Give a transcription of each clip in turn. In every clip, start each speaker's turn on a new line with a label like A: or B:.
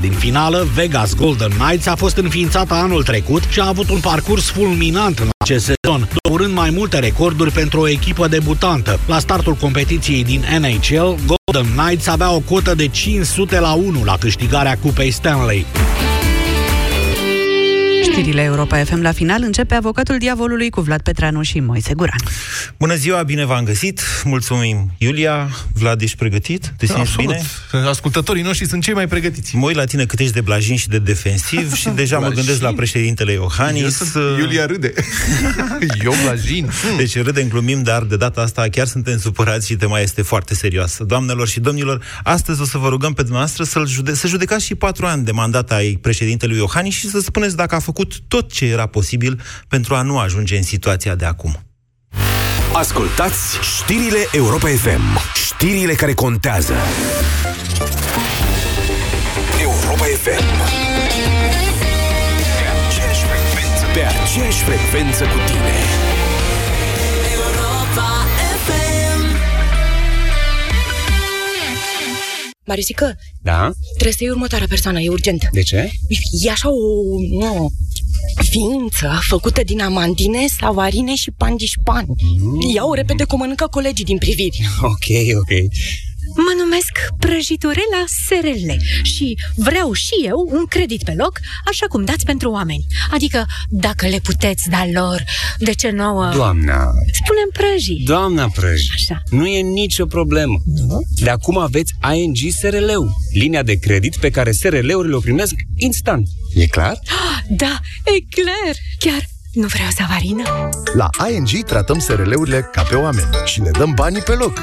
A: din finală, Vegas Golden Knights, a fost înființată anul trecut și a avut un parcurs fulminant în acest sezon, urând mai multe recorduri pentru o echipă debutantă. La startul competiției din NHL, Golden Knights avea o cotă de 500 la 1 la câștigarea Cupei Stanley.
B: Știrile Europa FM la final începe avocatul diavolului cu Vlad Petreanu și Moise Guran.
C: Bună ziua, bine v-am găsit. Mulțumim, Iulia. Vlad, ești pregătit? Te simți
D: Absolut.
C: bine?
D: Ascultătorii noștri sunt cei mai pregătiți.
C: Mă uit la tine cât ești de blajin și de defensiv și deja mă
D: Blajin?
C: gândesc la președintele
D: Eu
C: Iohannis.
D: sunt, Iulia râde. Eu blajin.
C: Deci râdem, glumim, dar de data asta chiar suntem supărați și tema este foarte serioasă. Doamnelor și domnilor, astăzi o să vă rugăm pe dumneavoastră să jude- să judecați și patru ani de mandat ai președintelui Iohannis și să spuneți dacă a făcut tot ce era posibil pentru a nu ajunge în situația de acum.
E: Ascultați știrile Europa FM. Știrile care contează. Europa FM. Pe aceeași frecvență, pe aceeași frecvență cu tine.
F: Marisică,
G: Da?
F: trebuie să iei următoarea persoană, e urgent.
G: De ce?
F: E așa o, o ființă făcută din amandine, savarine și pandișpan. Mm. Ia-o repede că o mănâncă colegii din priviri.
G: Ok, ok.
H: Mă numesc Prăjiturela SRL și vreau și eu un credit pe loc, așa cum dați pentru oameni. Adică, dacă le puteți da lor, de ce nouă?
G: Doamna,
H: Spunem prăjii.
G: doamna Prăj,
H: Așa.
G: nu e nicio problemă. De acum aveți ING SRL-ul, linia de credit pe care SRL-urile o primesc instant. E clar?
H: Da, e clar. Chiar nu vreau savarină.
I: La ING tratăm SRL-urile ca pe oameni și le dăm banii pe loc.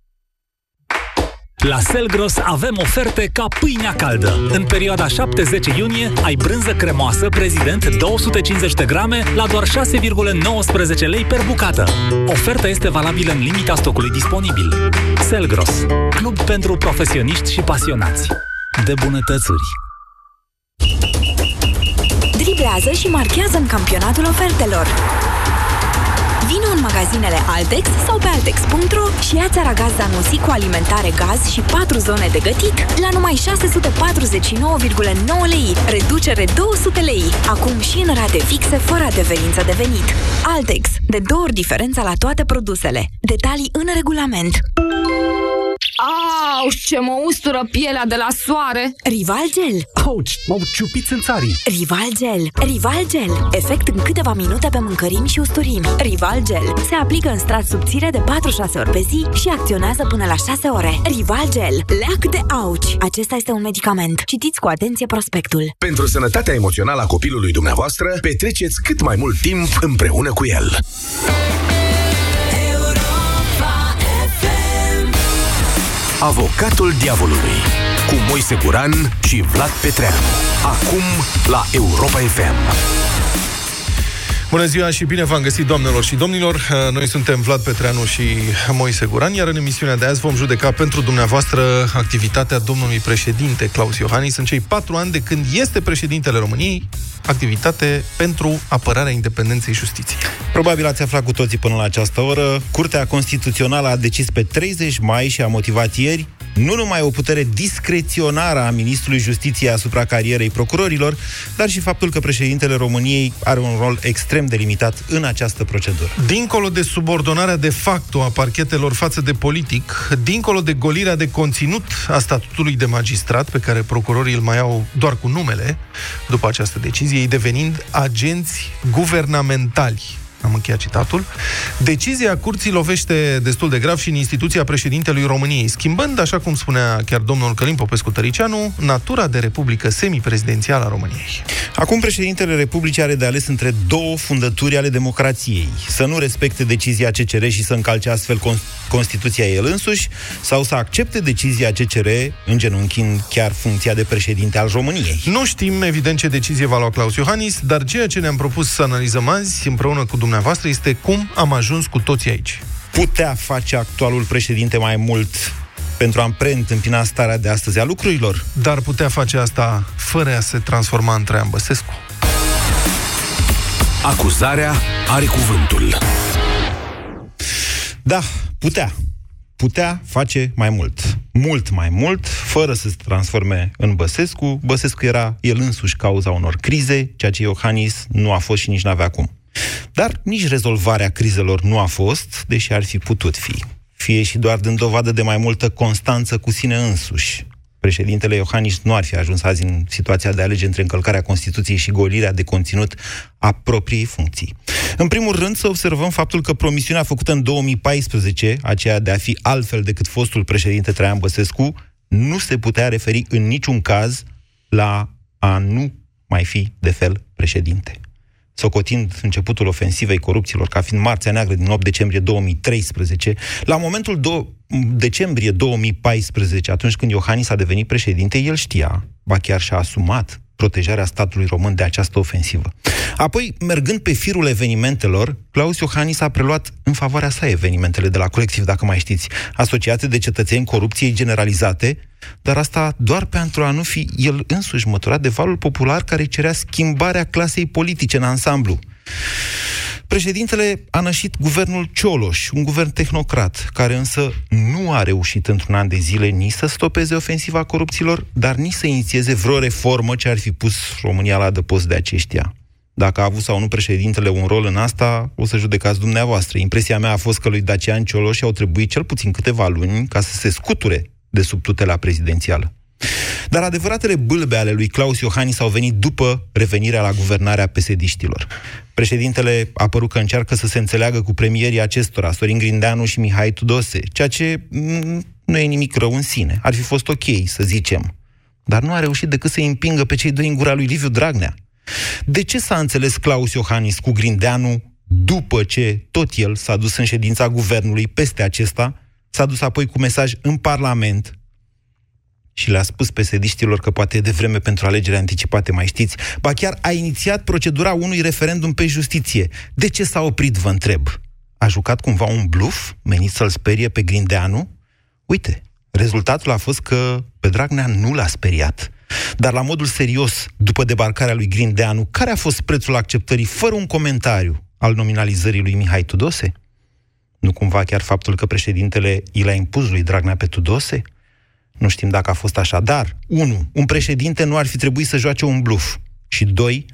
J: La Selgros avem oferte ca pâinea caldă. În perioada 7-10 iunie ai brânză cremoasă prezident 250 de grame la doar 6,19 lei per bucată. Oferta este valabilă în limita stocului disponibil. Selgros, club pentru profesioniști și pasionați de bunătățuri.
K: Driblează și marchează în campionatul ofertelor. Vino în magazinele Altex sau pe altex.ro și ia aragaz Zanussi cu alimentare gaz și 4 zone de gătit la numai 649,9 lei, reducere 200 lei. Acum și în rate fixe fără adeverință de venit. Altex, de două ori diferența la toate produsele. Detalii în regulament.
L: Auș, ce mă ustură pielea de la soare!
K: Rival Gel.
J: Auci, m-au ciupit în țarii.
K: Rival Gel. Rival Gel. Efect în câteva minute pe mâncărimi și usturimi. Rival Gel. Se aplică în strat subțire de 4-6 ori pe zi și acționează până la 6 ore. Rival Gel. Leac de auci. Acesta este un medicament. Citiți cu atenție prospectul.
E: Pentru sănătatea emoțională a copilului dumneavoastră, petreceți cât mai mult timp împreună cu el. Avocatul diavolului cu Moise Guran și Vlad Petreanu. Acum la Europa FM.
D: Bună ziua și bine v-am găsit, doamnelor și domnilor. Uh, Noi suntem Vlad Petreanu și Moise Guran, iar în emisiunea de azi vom judeca pentru dumneavoastră activitatea domnului președinte Claus Iohannis în cei patru ani de când este președintele României, activitate pentru apărarea independenței justiției.
C: Probabil ați aflat cu toții până la această oră. Curtea Constituțională a decis pe 30 mai și a motivat ieri nu numai o putere discreționară a Ministrului Justiției asupra carierei procurorilor, dar și faptul că președintele României are un rol extrem de limitat în această procedură.
D: Dincolo de subordonarea de facto a parchetelor față de politic, dincolo de golirea de conținut a statutului de magistrat, pe care procurorii îl mai au doar cu numele, după această decizie, ei devenind agenți guvernamentali am încheiat citatul. Decizia curții lovește destul de grav și în instituția președintelui României, schimbând, așa cum spunea chiar domnul Călim Popescu Tăricianu, natura de republică semiprezidențială a României.
C: Acum președintele Republicii are de ales între două fundături ale democrației. Să nu respecte decizia CCR și să încalce astfel con- Constituția el însuși, sau să accepte decizia CCR, îngenunchind chiar funcția de președinte al României.
D: Nu știm, evident, ce decizie va lua Claus Iohannis, dar ceea ce ne-am propus să analizăm azi, împreună cu dumneavoastră, este cum am ajuns cu toții aici.
C: Putea face actualul președinte mai mult pentru a preîntâmpina starea de astăzi a lucrurilor.
D: Dar putea face asta fără a se transforma în Traian Băsescu.
E: Acuzarea are cuvântul.
C: Da, putea. Putea face mai mult. Mult mai mult, fără să se transforme în Băsescu. Băsescu era el însuși cauza unor crize, ceea ce Iohannis nu a fost și nici n-avea acum. Dar nici rezolvarea crizelor nu a fost, deși ar fi putut fi. Fie și doar dând dovadă de mai multă constanță cu sine însuși. Președintele Iohannis nu ar fi ajuns azi în situația de a alege între încălcarea Constituției și golirea de conținut a propriei funcții. În primul rând, să observăm faptul că promisiunea făcută în 2014, aceea de a fi altfel decât fostul președinte Traian Băsescu, nu se putea referi în niciun caz la a nu mai fi de fel președinte socotind începutul ofensivei corupților ca fiind Marțea Neagră din 8 decembrie 2013, la momentul do- decembrie 2014, atunci când Iohannis a devenit președinte, el știa, ba chiar și-a asumat protejarea statului român de această ofensivă. Apoi, mergând pe firul evenimentelor, Claus Iohannis a preluat în favoarea sa evenimentele de la colectiv, dacă mai știți, asociate de cetățeni corupției generalizate, dar asta doar pentru a nu fi el însuși măturat de valul popular care cerea schimbarea clasei politice în ansamblu. Președintele a nășit guvernul Cioloș, un guvern tehnocrat, care însă nu a reușit într-un an de zile nici să stopeze ofensiva corupților, dar nici să inițieze vreo reformă ce ar fi pus România la adăpost de aceștia. Dacă a avut sau nu președintele un rol în asta, o să judecați dumneavoastră. Impresia mea a fost că lui Dacian Cioloș au trebuit cel puțin câteva luni ca să se scuture de sub tutela prezidențială. Dar adevăratele bâlbe ale lui Claus Iohannis au venit după revenirea la guvernarea pesediștilor. Președintele a părut că încearcă să se înțeleagă cu premierii acestora, Sorin Grindeanu și Mihai Tudose, ceea ce mm, nu e nimic rău în sine. Ar fi fost ok, să zicem. Dar nu a reușit decât să-i împingă pe cei doi în gura lui Liviu Dragnea. De ce s-a înțeles Claus Iohannis cu Grindeanu după ce tot el s-a dus în ședința guvernului peste acesta, s-a dus apoi cu mesaj în Parlament, și le-a spus pesediștilor că poate e de vreme pentru alegeri anticipate, mai știți, ba chiar a inițiat procedura unui referendum pe justiție. De ce s-a oprit, vă întreb? A jucat cumva un bluf menit să-l sperie pe Grindeanu? Uite, rezultatul a fost că pe Dragnea nu l-a speriat. Dar la modul serios, după debarcarea lui Grindeanu, care a fost prețul acceptării fără un comentariu al nominalizării lui Mihai Tudose? Nu cumva chiar faptul că președintele i l-a impus lui Dragnea pe Tudose? Nu știm dacă a fost așa, dar, unu, un președinte nu ar fi trebuit să joace un bluf. Și doi,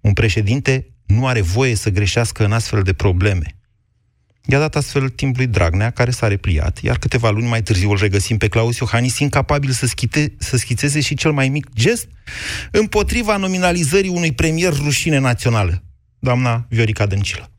C: un președinte nu are voie să greșească în astfel de probleme. I-a dat astfel timp lui Dragnea, care s-a repliat, iar câteva luni mai târziu îl regăsim pe Claus Iohannis incapabil să, schite, să schițeze și cel mai mic gest împotriva nominalizării unui premier rușine națională, doamna Viorica Dăncilă.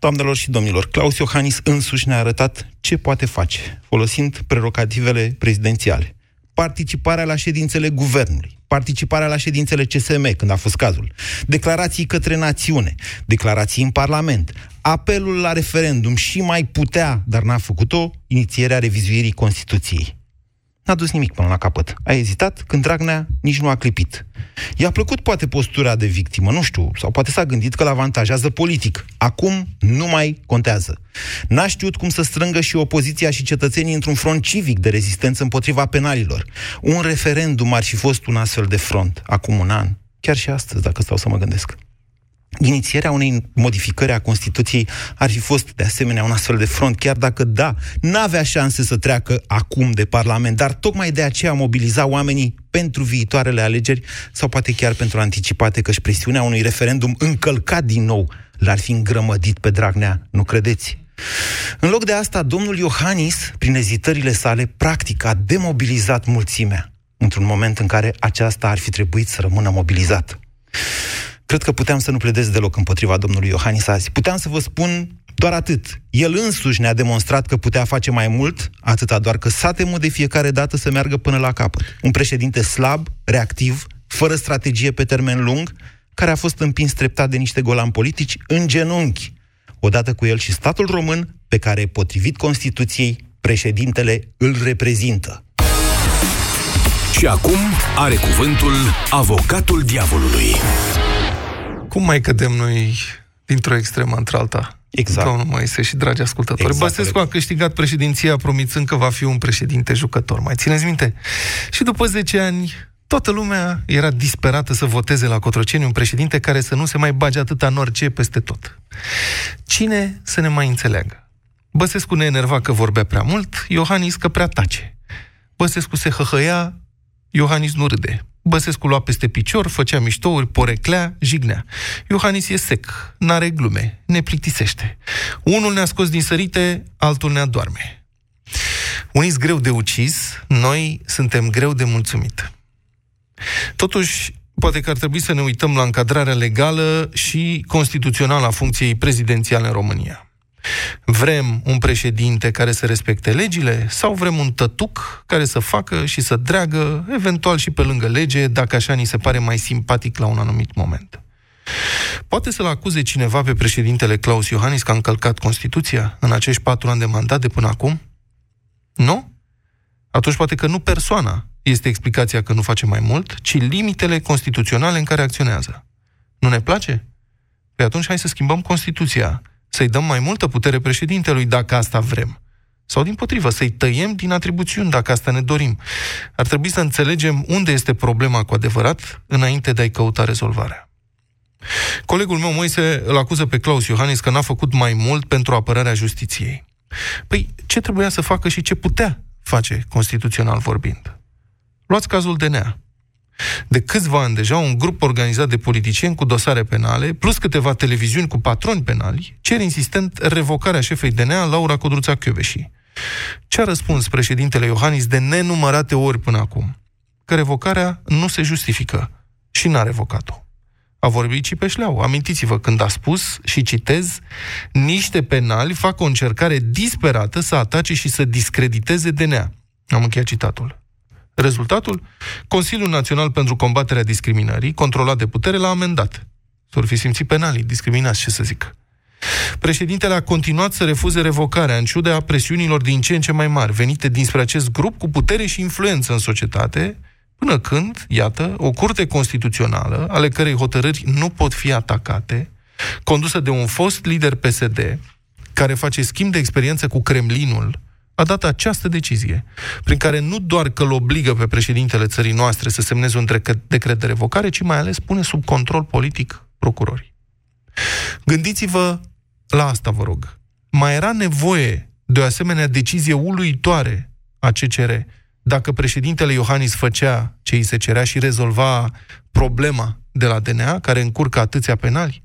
C: Doamnelor și domnilor, Claus Iohannis însuși ne-a arătat ce poate face, folosind prerogativele prezidențiale. Participarea la ședințele guvernului, participarea la ședințele CSM, când a fost cazul, declarații către națiune, declarații în Parlament, apelul la referendum și mai putea, dar n-a făcut-o, inițierea revizuirii Constituției. N-a dus nimic până la capăt. A ezitat când Dragnea nici nu a clipit. I-a plăcut poate postura de victimă, nu știu, sau poate s-a gândit că l-avantajează politic. Acum nu mai contează. N-a știut cum să strângă și opoziția și cetățenii într-un front civic de rezistență împotriva penalilor. Un referendum ar fi fost un astfel de front, acum un an, chiar și astăzi, dacă stau să mă gândesc. Inițierea unei modificări a Constituției ar fi fost de asemenea un astfel de front, chiar dacă, da, n-avea șanse să treacă acum de Parlament, dar tocmai de aceea mobiliza oamenii pentru viitoarele alegeri sau poate chiar pentru anticipate, căci presiunea unui referendum încălcat din nou l-ar fi îngrămădit pe Dragnea, nu credeți? În loc de asta, domnul Iohannis, prin ezitările sale, practic a demobilizat mulțimea, într-un moment în care aceasta ar fi trebuit să rămână mobilizată. Cred că puteam să nu pledez deloc împotriva domnului Iohannis azi. Puteam să vă spun doar atât. El însuși ne-a demonstrat că putea face mai mult, atâta doar că s-a temut de fiecare dată să meargă până la capăt. Un președinte slab, reactiv, fără strategie pe termen lung, care a fost împins treptat de niște golani politici în genunchi. Odată cu el și statul român, pe care, potrivit Constituției, președintele îl reprezintă.
E: Și acum are cuvântul avocatul diavolului.
D: Cum mai cădem noi dintr-o extremă într-alta?
C: Exact.
D: Domnul Moise și dragi ascultători.
C: Exact,
D: Băsescu a câștigat președinția promițând că va fi un președinte jucător. Mai țineți minte? Și după 10 ani, toată lumea era disperată să voteze la Cotroceni un președinte care să nu se mai bage atâta în orice peste tot. Cine să ne mai înțeleagă? Băsescu ne enerva că vorbea prea mult, Iohannis că prea tace. Băsescu se hăhăia, Iohannis nu râde. Băsescu lua peste picior, făcea miștouri, poreclea, jignea. Iohannis e sec, n-are glume, ne plictisește. Unul ne-a scos din sărite, altul ne adorme. Unii greu de ucis, noi suntem greu de mulțumit. Totuși, poate că ar trebui să ne uităm la încadrarea legală și constituțională a funcției prezidențiale în România. Vrem un președinte care să respecte legile sau vrem un tătuc care să facă și să dreagă, eventual și pe lângă lege, dacă așa ni se pare mai simpatic la un anumit moment? Poate să-l acuze cineva pe președintele Claus Iohannis că a încălcat Constituția în acești patru ani de mandat de până acum? Nu? Atunci poate că nu persoana este explicația că nu face mai mult, ci limitele constituționale în care acționează. Nu ne place? Păi atunci hai să schimbăm Constituția să-i dăm mai multă putere președintelui dacă asta vrem. Sau, din potrivă, să-i tăiem din atribuțiuni dacă asta ne dorim. Ar trebui să înțelegem unde este problema cu adevărat înainte de a-i căuta rezolvarea. Colegul meu, Moise, îl acuză pe Claus Iohannis că n-a făcut mai mult pentru apărarea justiției. Păi, ce trebuia să facă și ce putea face, constituțional vorbind? Luați cazul DNA. De câțiva ani deja, un grup organizat de politicieni cu dosare penale, plus câteva televiziuni cu patroni penali, cer insistent revocarea șefei DNA, Laura Codruța Chioveși. Ce a răspuns președintele Iohannis de nenumărate ori până acum? Că revocarea nu se justifică și n-a revocat-o. A vorbit și pe șleau. Amintiți-vă când a spus, și citez, niște penali fac o încercare disperată să atace și să discrediteze DNA. Am încheiat citatul. Rezultatul? Consiliul Național pentru Combaterea Discriminării, controlat de putere, l-a amendat. S-or fi simțit penalii, discriminați, ce să zic. Președintele a continuat să refuze revocarea, în ciuda presiunilor din ce în ce mai mari, venite dinspre acest grup cu putere și influență în societate, până când, iată, o curte constituțională, ale cărei hotărâri nu pot fi atacate, condusă de un fost lider PSD, care face schimb de experiență cu Kremlinul, a dat această decizie, prin care nu doar că îl obligă pe președintele țării noastre să semneze un decret de revocare, ci mai ales pune sub control politic procurorii. Gândiți-vă la asta, vă rog. Mai era nevoie de o asemenea decizie uluitoare a CCR dacă președintele Iohannis făcea ce îi se cerea și rezolva problema de la DNA, care încurcă atâția penali?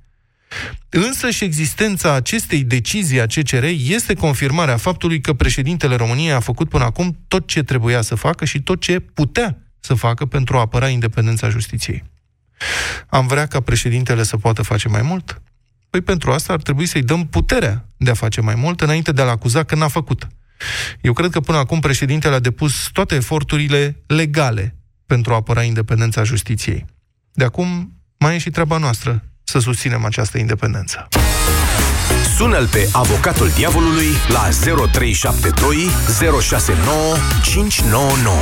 D: Însă și existența acestei decizii a CCR este confirmarea faptului că președintele României a făcut până acum tot ce trebuia să facă și tot ce putea să facă pentru a apăra independența justiției. Am vrea ca președintele să poată face mai mult? Păi pentru asta ar trebui să-i dăm puterea de a face mai mult înainte de a-l acuza că n-a făcut. Eu cred că până acum președintele a depus toate eforturile legale pentru a apăra independența justiției. De acum mai e și treaba noastră să susținem această independență.
E: Sună-l pe avocatul diavolului la 0372 069 599.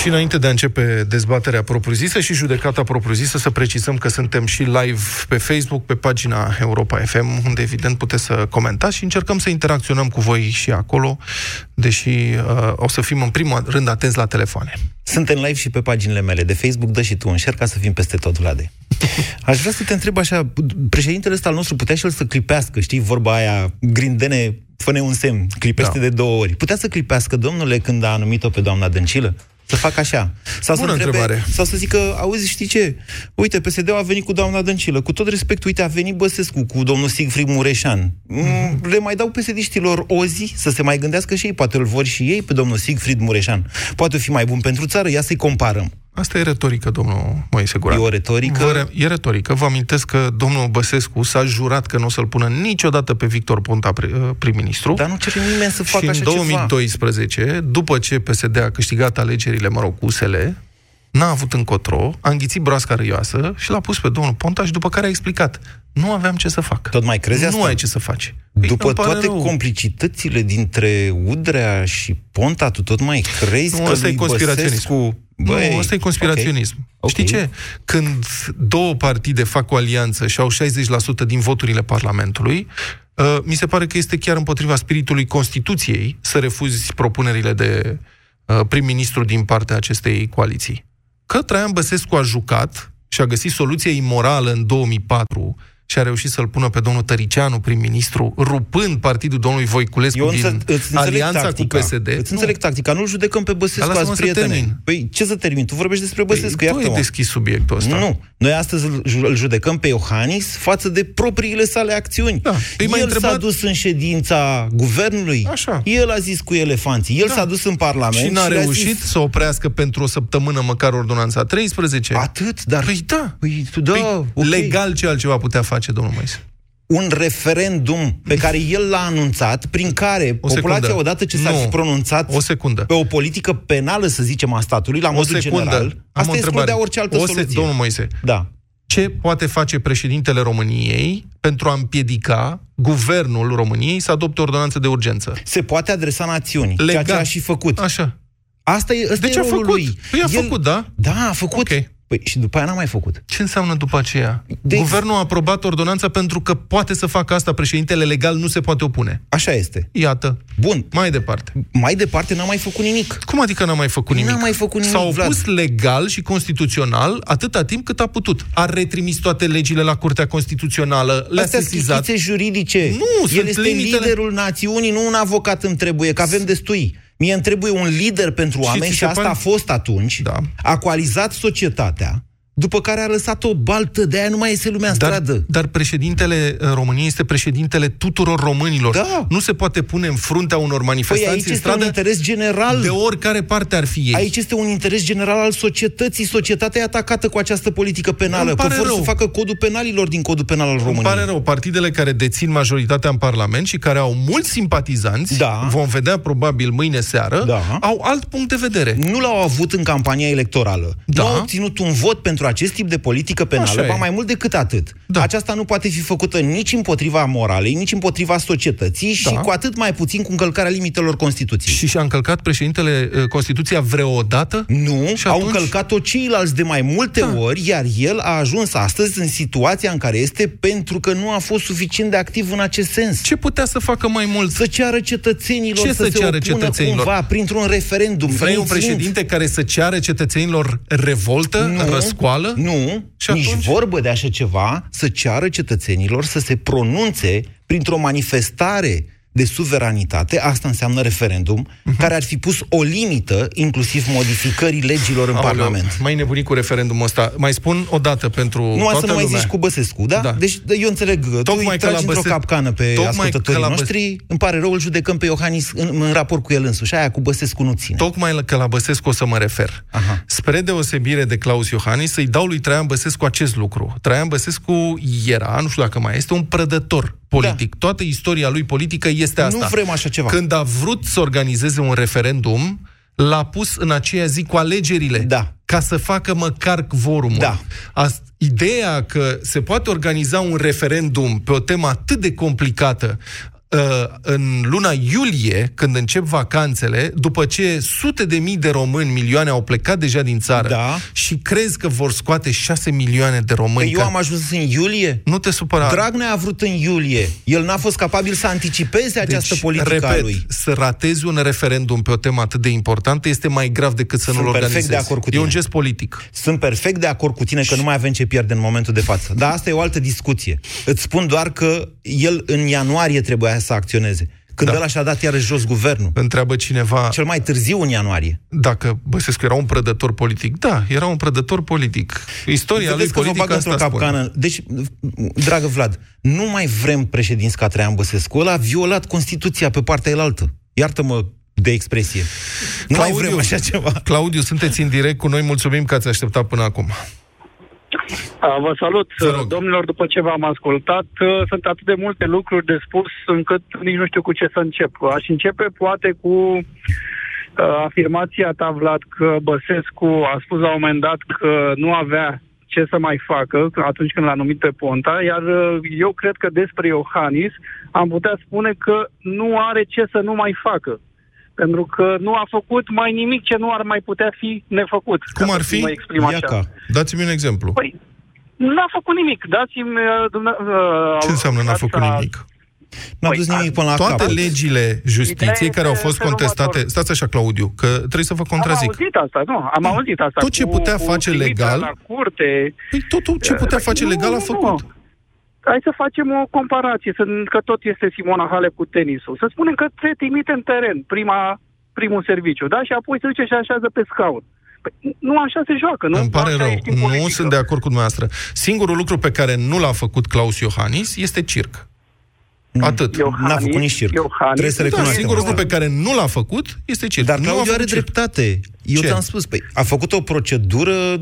D: Și înainte de a începe dezbaterea propriu-zisă și judecata propriu-zisă, să precizăm că suntem și live pe Facebook, pe pagina Europa FM, unde evident puteți să comentați și încercăm să interacționăm cu voi și acolo, deși uh, o să fim în primul rând atenți la telefoane.
C: Suntem live și pe paginile mele de Facebook, dă și tu un share ca să fim peste tot, Vlade. Aș vrea să te întreb așa, președintele ăsta al nostru putea și el să clipească, știi, vorba aia, grindene, fă un semn, clipește da. de două ori. Putea să clipească, domnule, când a anumit-o pe doamna Dăncilă? Să fac așa. Sau
D: Bună
C: să
D: întrebe, întrebare.
C: Sau să zică, auzi, știi ce? Uite, PSD-ul a venit cu doamna Dăncilă. Cu tot respect, uite, a venit Băsescu cu domnul Sigfrid Mureșan. Mm, le mai dau psd o zi să se mai gândească și ei. Poate îl vor și ei pe domnul Sigfrid Mureșan. Poate fi mai bun pentru țară. Ia să-i comparăm.
D: Asta e retorică, domnul Moise Guran.
C: E o retorică?
D: Vă, e retorică. Vă amintesc că domnul Băsescu s-a jurat că nu o să-l pună niciodată pe Victor Ponta uh, prim-ministru.
C: Dar nu cere nimeni să facă
D: și
C: așa
D: în 2012,
C: ceva.
D: după ce PSD a câștigat alegerile, mă rog, USL, n-a avut încotro, a înghițit broasca râioasă și l-a pus pe domnul Ponta și după care a explicat. Nu aveam ce să fac.
C: Tot mai crezi
D: Nu
C: asta?
D: ai ce să faci. Păi,
C: După
D: îmi pare
C: toate
D: rău.
C: complicitățile dintre Udrea și Ponta, tu tot mai crezi
D: Nu,
C: că
D: ăsta e
C: lui
D: conspiraționism.
C: Băsescu...
D: nu, ăsta e conspiraționism.
C: ok.
D: Știi ce? Când două partide fac o alianță și au 60% din voturile Parlamentului, uh, mi se pare că este chiar împotriva spiritului Constituției să refuzi propunerile de uh, prim-ministru din partea acestei coaliții. Că Traian Băsescu a jucat și a găsit soluția imorală în 2004 și a reușit să-l pună pe domnul Tăricianu prim-ministru, rupând partidul domnului Voiculescu
C: Eu
D: din
C: însă, îți înțeleg
D: alianța
C: tactica.
D: cu PSD.
C: Îți înțeleg tactica. Nu-l judecăm pe Băsescu
D: Dar lasă-mă
C: azi,
D: să
C: prietene.
D: termin.
C: Păi, ce să termin? Tu vorbești despre Băsescu,
D: Păi, tu
C: iartă-mă.
D: ai deschis subiectul ăsta.
C: Nu. Noi astăzi îl ju- îl judecăm pe Iohannis față de propriile sale acțiuni.
D: Da. Păi m-ai
C: El
D: întrebat-
C: s-a dus în ședința guvernului,
D: Așa.
C: el a zis cu elefanții, el
D: Da.
C: s-a dus în Parlament
D: Și n-a
C: le-a
D: reușit
C: zis,
D: să oprească pentru o săptămână măcar ordonanța 13?
C: Atât, dar...
D: Păi da.
C: Păi, tu, da,
D: Păi,
C: ok.
D: Legal ce altceva putea face, domnul Moise?
C: un referendum pe care el l-a anunțat, prin care
D: O
C: populația,
D: secundă.
C: odată ce s-ar
D: Nu.
C: fi pronunțat
D: O secundă.
C: pe o politică penală, să zicem, a statului, la
D: O
C: modul
D: secundă.
C: general,
D: Am o
C: asta
D: întrebare.
C: excludea orice altă
D: o se-
C: soluție.
D: Domnul Moise,
C: Da.
D: ce poate face președintele României pentru a împiedica guvernul României să adopte ordonanță de urgență?
C: Se poate adresa națiunii, ceea
D: Legal.
C: ce a și făcut.
D: Așa.
C: Asta e, ăsta
D: Deci
C: e
D: a
C: rolul
D: făcut.
C: lui.
D: Păi a făcut, da?
C: Da, a făcut.
D: Ok.
C: Păi și după aia n-a mai făcut.
D: Ce înseamnă după aceea?
C: De-
D: Guvernul a aprobat ordonanța pentru că poate să facă asta, președintele legal nu se poate opune.
C: Așa este.
D: Iată.
C: Bun.
D: Mai departe.
C: Mai departe n-a mai făcut nimic.
D: Cum adică n-a mai făcut
C: N-a
D: nimic?
C: mai făcut nimic,
D: S-a opus
C: Vlad.
D: legal și constituțional atâta timp cât a putut. A retrimis toate legile la Curtea Constituțională, le-a
C: Astea
D: sesizat.
C: schițe juridice.
D: Nu,
C: El
D: sunt
C: este
D: limitele-
C: liderul națiunii, nu un avocat îmi trebuie, că avem destui. Mie îmi trebuie un lider pentru
D: Și
C: oameni
D: ți
C: și,
D: se
C: asta
D: pare-
C: a fost atunci.
D: Da.
C: A coalizat societatea, după care a lăsat o baltă, de aia nu mai iese lumea în
D: Dar,
C: stradă.
D: dar președintele uh, României este președintele tuturor românilor.
C: Da.
D: Nu se poate pune în fruntea unor
C: Păi
D: manifestanți
C: aici
D: în
C: este un
D: stradă
C: interes general.
D: de oricare parte ar fi ei.
C: Aici este un interes general al societății. Societatea e atacată cu această politică penală.
D: Îmi
C: Că
D: pare
C: vor
D: rău.
C: să facă codul penalilor din codul penal al
D: Îmi
C: României.
D: pare rău, partidele care dețin majoritatea în Parlament și care au mulți simpatizanți,
C: Da.
D: vom vedea probabil mâine seară,
C: Da.
D: au alt punct de vedere.
C: nu l-au avut în campania electorală.
D: Da.
C: Nu au obținut un vot pentru acest tip de politică penală,
D: Așa e.
C: ba mai mult decât atât.
D: Da.
C: Aceasta nu poate fi făcută nici împotriva moralei, nici împotriva societății și
D: Da.
C: cu atât mai puțin cu încălcarea limitelor Constituției.
D: Și și-a încălcat președintele uh, Constituția vreodată?
C: Nu,
D: Și
C: au
D: atunci?
C: încălcat-o ceilalți de mai multe
D: Da.
C: ori, iar el a ajuns astăzi în situația în care este pentru că nu a fost suficient de activ în acest sens.
D: Ce putea să facă mai mult?
C: Să ceară cetățenilor
D: Ce
C: să,
D: să
C: se
D: ceară
C: opună
D: cetățenilor?
C: cumva printr-un referendum.
D: Vrei un
C: menținând-
D: președinte care să ceară cetățenilor revoltă,
C: Nu,
D: răscoală?
C: Nu,
D: Și
C: nici
D: atunci?
C: vorbă de așa ceva, să ceară cetățenilor să se pronunțe printr-o manifestare de suveranitate, asta înseamnă referendum,
D: Mhm.
C: care ar fi pus o limită, inclusiv modificării legilor în
D: Aoleu,
C: Parlament.
D: Mai nebunit cu referendumul ăsta. Mai spun o dată pentru
C: Nu
D: toată
C: să nu mai
D: lumea.
C: zici cu Băsescu, da?
D: Da.
C: Deci eu înțeleg, tu
D: Tocmai
C: îi
D: că la
C: tragi într-o
D: Băse-
C: capcană pe
D: Tocmai
C: ascultătorii
D: că la Băse-
C: noștri, îmi pare rău, îl judecăm pe Iohannis în, în raport cu el însuși, aia cu Băsescu nu ține.
D: Tocmai că la Băsescu o să mă refer.
C: Aha.
D: Spre deosebire de Claus Iohannis, să-i dau lui Traian Băsescu acest lucru. Traian Băsescu era, nu știu dacă mai este, un prădător politic. Da. Toată istoria lui politică este asta.
C: Nu vrem așa ceva.
D: Când a vrut să organizeze un referendum, l-a pus în aceea zi cu alegerile.
C: Da.
D: Ca să facă măcar quorumul.
C: Da.
D: As- ideea că se poate organiza un referendum pe o temă atât de complicată uh, în luna iulie, când încep vacanțele, după ce sute de mii de români, milioane, au plecat deja din țară
C: Da.
D: și crezi că vor scoate șase milioane de
C: Că
D: români.
C: eu
D: ca-
C: am ajuns în iulie,
D: Nu te supăra.
C: Dragnea a vrut în iulie. El n-a fost capabil să anticipeze această politică
D: Deci, repet,
C: a lui.
D: să ratezi un referendum pe o temă atât de importantă este mai grav decât să
C: Sunt
D: nu-l
C: perfect
D: organizezi.
C: de acord cu
D: E un
C: tine.
D: gest politic.
C: Sunt perfect de acord cu tine că nu mai avem ce pierde în momentul de față. Dar asta e o altă discuție. Îți spun doar că el în ianuarie trebuia să acționeze. Când
D: Da.
C: ăla și-a dat iarăși jos guvernul.
D: Întreabă cineva
C: Cel mai târziu în ianuarie.
D: dacă Băsescu era un prădător politic. Da, era un prădător politic. Istoria lui
C: Vedeți că vă
D: politică
C: bag într-o
D: asta spune.
C: capcană. Deci, dragă Vlad, nu mai vrem președinți ca Traian Băsescu. Ăla a violat Constituția pe partea elaltă. Iartă-mă de expresie. Nu mai vrem așa ceva.
D: Claudiu, sunteți în direct cu noi. Mulțumim că ați așteptat până acum.
M: A, Vă salut,
D: Vă rog.
M: domnilor, după ce v-am ascultat, uh, sunt atât de multe lucruri de spus încât nici nu știu cu ce să încep. Aș începe poate cu afirmația ta, Vlad, că Băsescu a spus la un moment dat că nu avea ce să mai facă atunci când l-a numit pe Ponta, iar uh, eu cred că despre Iohannis am putea spune că nu are ce să nu mai facă. Pentru că nu a făcut mai nimic ce nu ar mai putea fi nefăcut.
D: Cum ar
M: ca să
D: fi?
M: mă exprim așa.
D: Iaca. Dați-mi un exemplu.
M: Păi, n-a făcut nimic. Dați-mi... Uh, dumne- uh,
D: Ce înseamnă n-a făcut
M: asta-
D: nimic?
C: N-a dus nimic până la
D: Toate
C: capăt.
D: legile justiției
M: Ideea
D: care au
M: este
D: fost
M: felul
D: contestate...
M: următor.
D: Stați așa, Claudiu, că trebuie să vă
M: Am
D: contrazic.
M: auzit asta, nu, am auzit asta.
D: Tot ce
M: cu-
D: putea
M: cu
D: face
M: trimiterea
D: legal-
M: La curte.
D: Păi totul ce putea face
M: Nu,
D: legal a
M: nu,
D: făcut.
M: nu. Hai să facem o comparație, să, că tot este Simona Halep cu tenisul. Să spunem că se trimite în teren prima, primul serviciu, da? Și apoi se duce și așează pe scaun. Păi, nu așa se joacă, nu?
D: Îmi pare
M: Așa
D: rău,
M: ești în
D: nu
M: politică.
D: sunt de acord cu dumneavoastră. Singurul lucru pe care nu l-a făcut Claus Iohannis este circ. Atât.
C: N-a făcut nici circ. Trebuie să
D: Da,
C: recunoaștem
D: singurul
C: asta.
D: lucru pe care nu l-a făcut este circ.
C: Dar
D: nu a
C: Claudiu
D: făcut
C: are
D: circ.
C: dreptate. Eu
D: Ce?
C: ți-am spus, păi, a făcut o procedură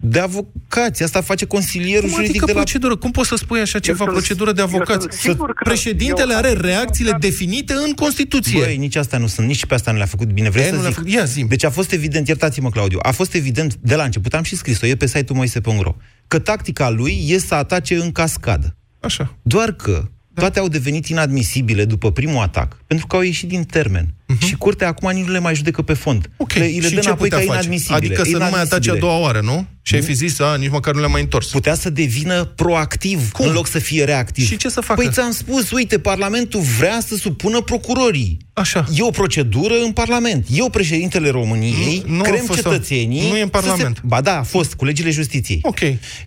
C: de avocați. Asta face consilierul
D: Cum
C: juridic
D: adică
C: de la...
D: procedură? Cum poți să spui așa ceva,
C: sunt-
D: procedură de
C: eu
D: avocați?
C: sunt sigur că
D: Președintele
C: eu-
D: are reacțiile definite în Constituție.
C: Băi, nici asta nu sunt, nici pe asta nu le-a făcut bine. Vrei
D: E,
C: să
D: nu le-a
C: zic?
D: făcut- Ia, zi
C: Deci a fost evident, iertați-mă, Claudiu, a fost evident de la început, am și scris-o, e pe site-ul moise.ro, că tactica lui e să atace în cascadă.
D: Așa.
C: Doar că toate au devenit inadmisibile după primul atac, pentru că au ieșit din termen. Și curtea acum nici nu le mai judecă pe fond.
D: Ok,
C: Le, îi le
D: și
C: dă
D: ce
C: înapoi
D: putea
C: ca
D: face?
C: inadmisibile.
D: Adică să nu mai atace a doua oară, nu? Și ai fi zis, a, nici măcar nu le-am mai întors.
C: Putea să devină proactiv Cum? în loc să fie reactiv.
D: Și ce să facă?
C: Păi ți-am spus, uite, Parlamentul vrea să supună procurorii.
D: Așa.
C: E o procedură în Parlament. Eu, președintele României,
D: Nu- nu a
C: crem
D: fost
C: cetățenii...
D: Nu e în
C: să
D: Parlament.
C: Se... Ba da, a fost, cu legile justiției.
D: Ok.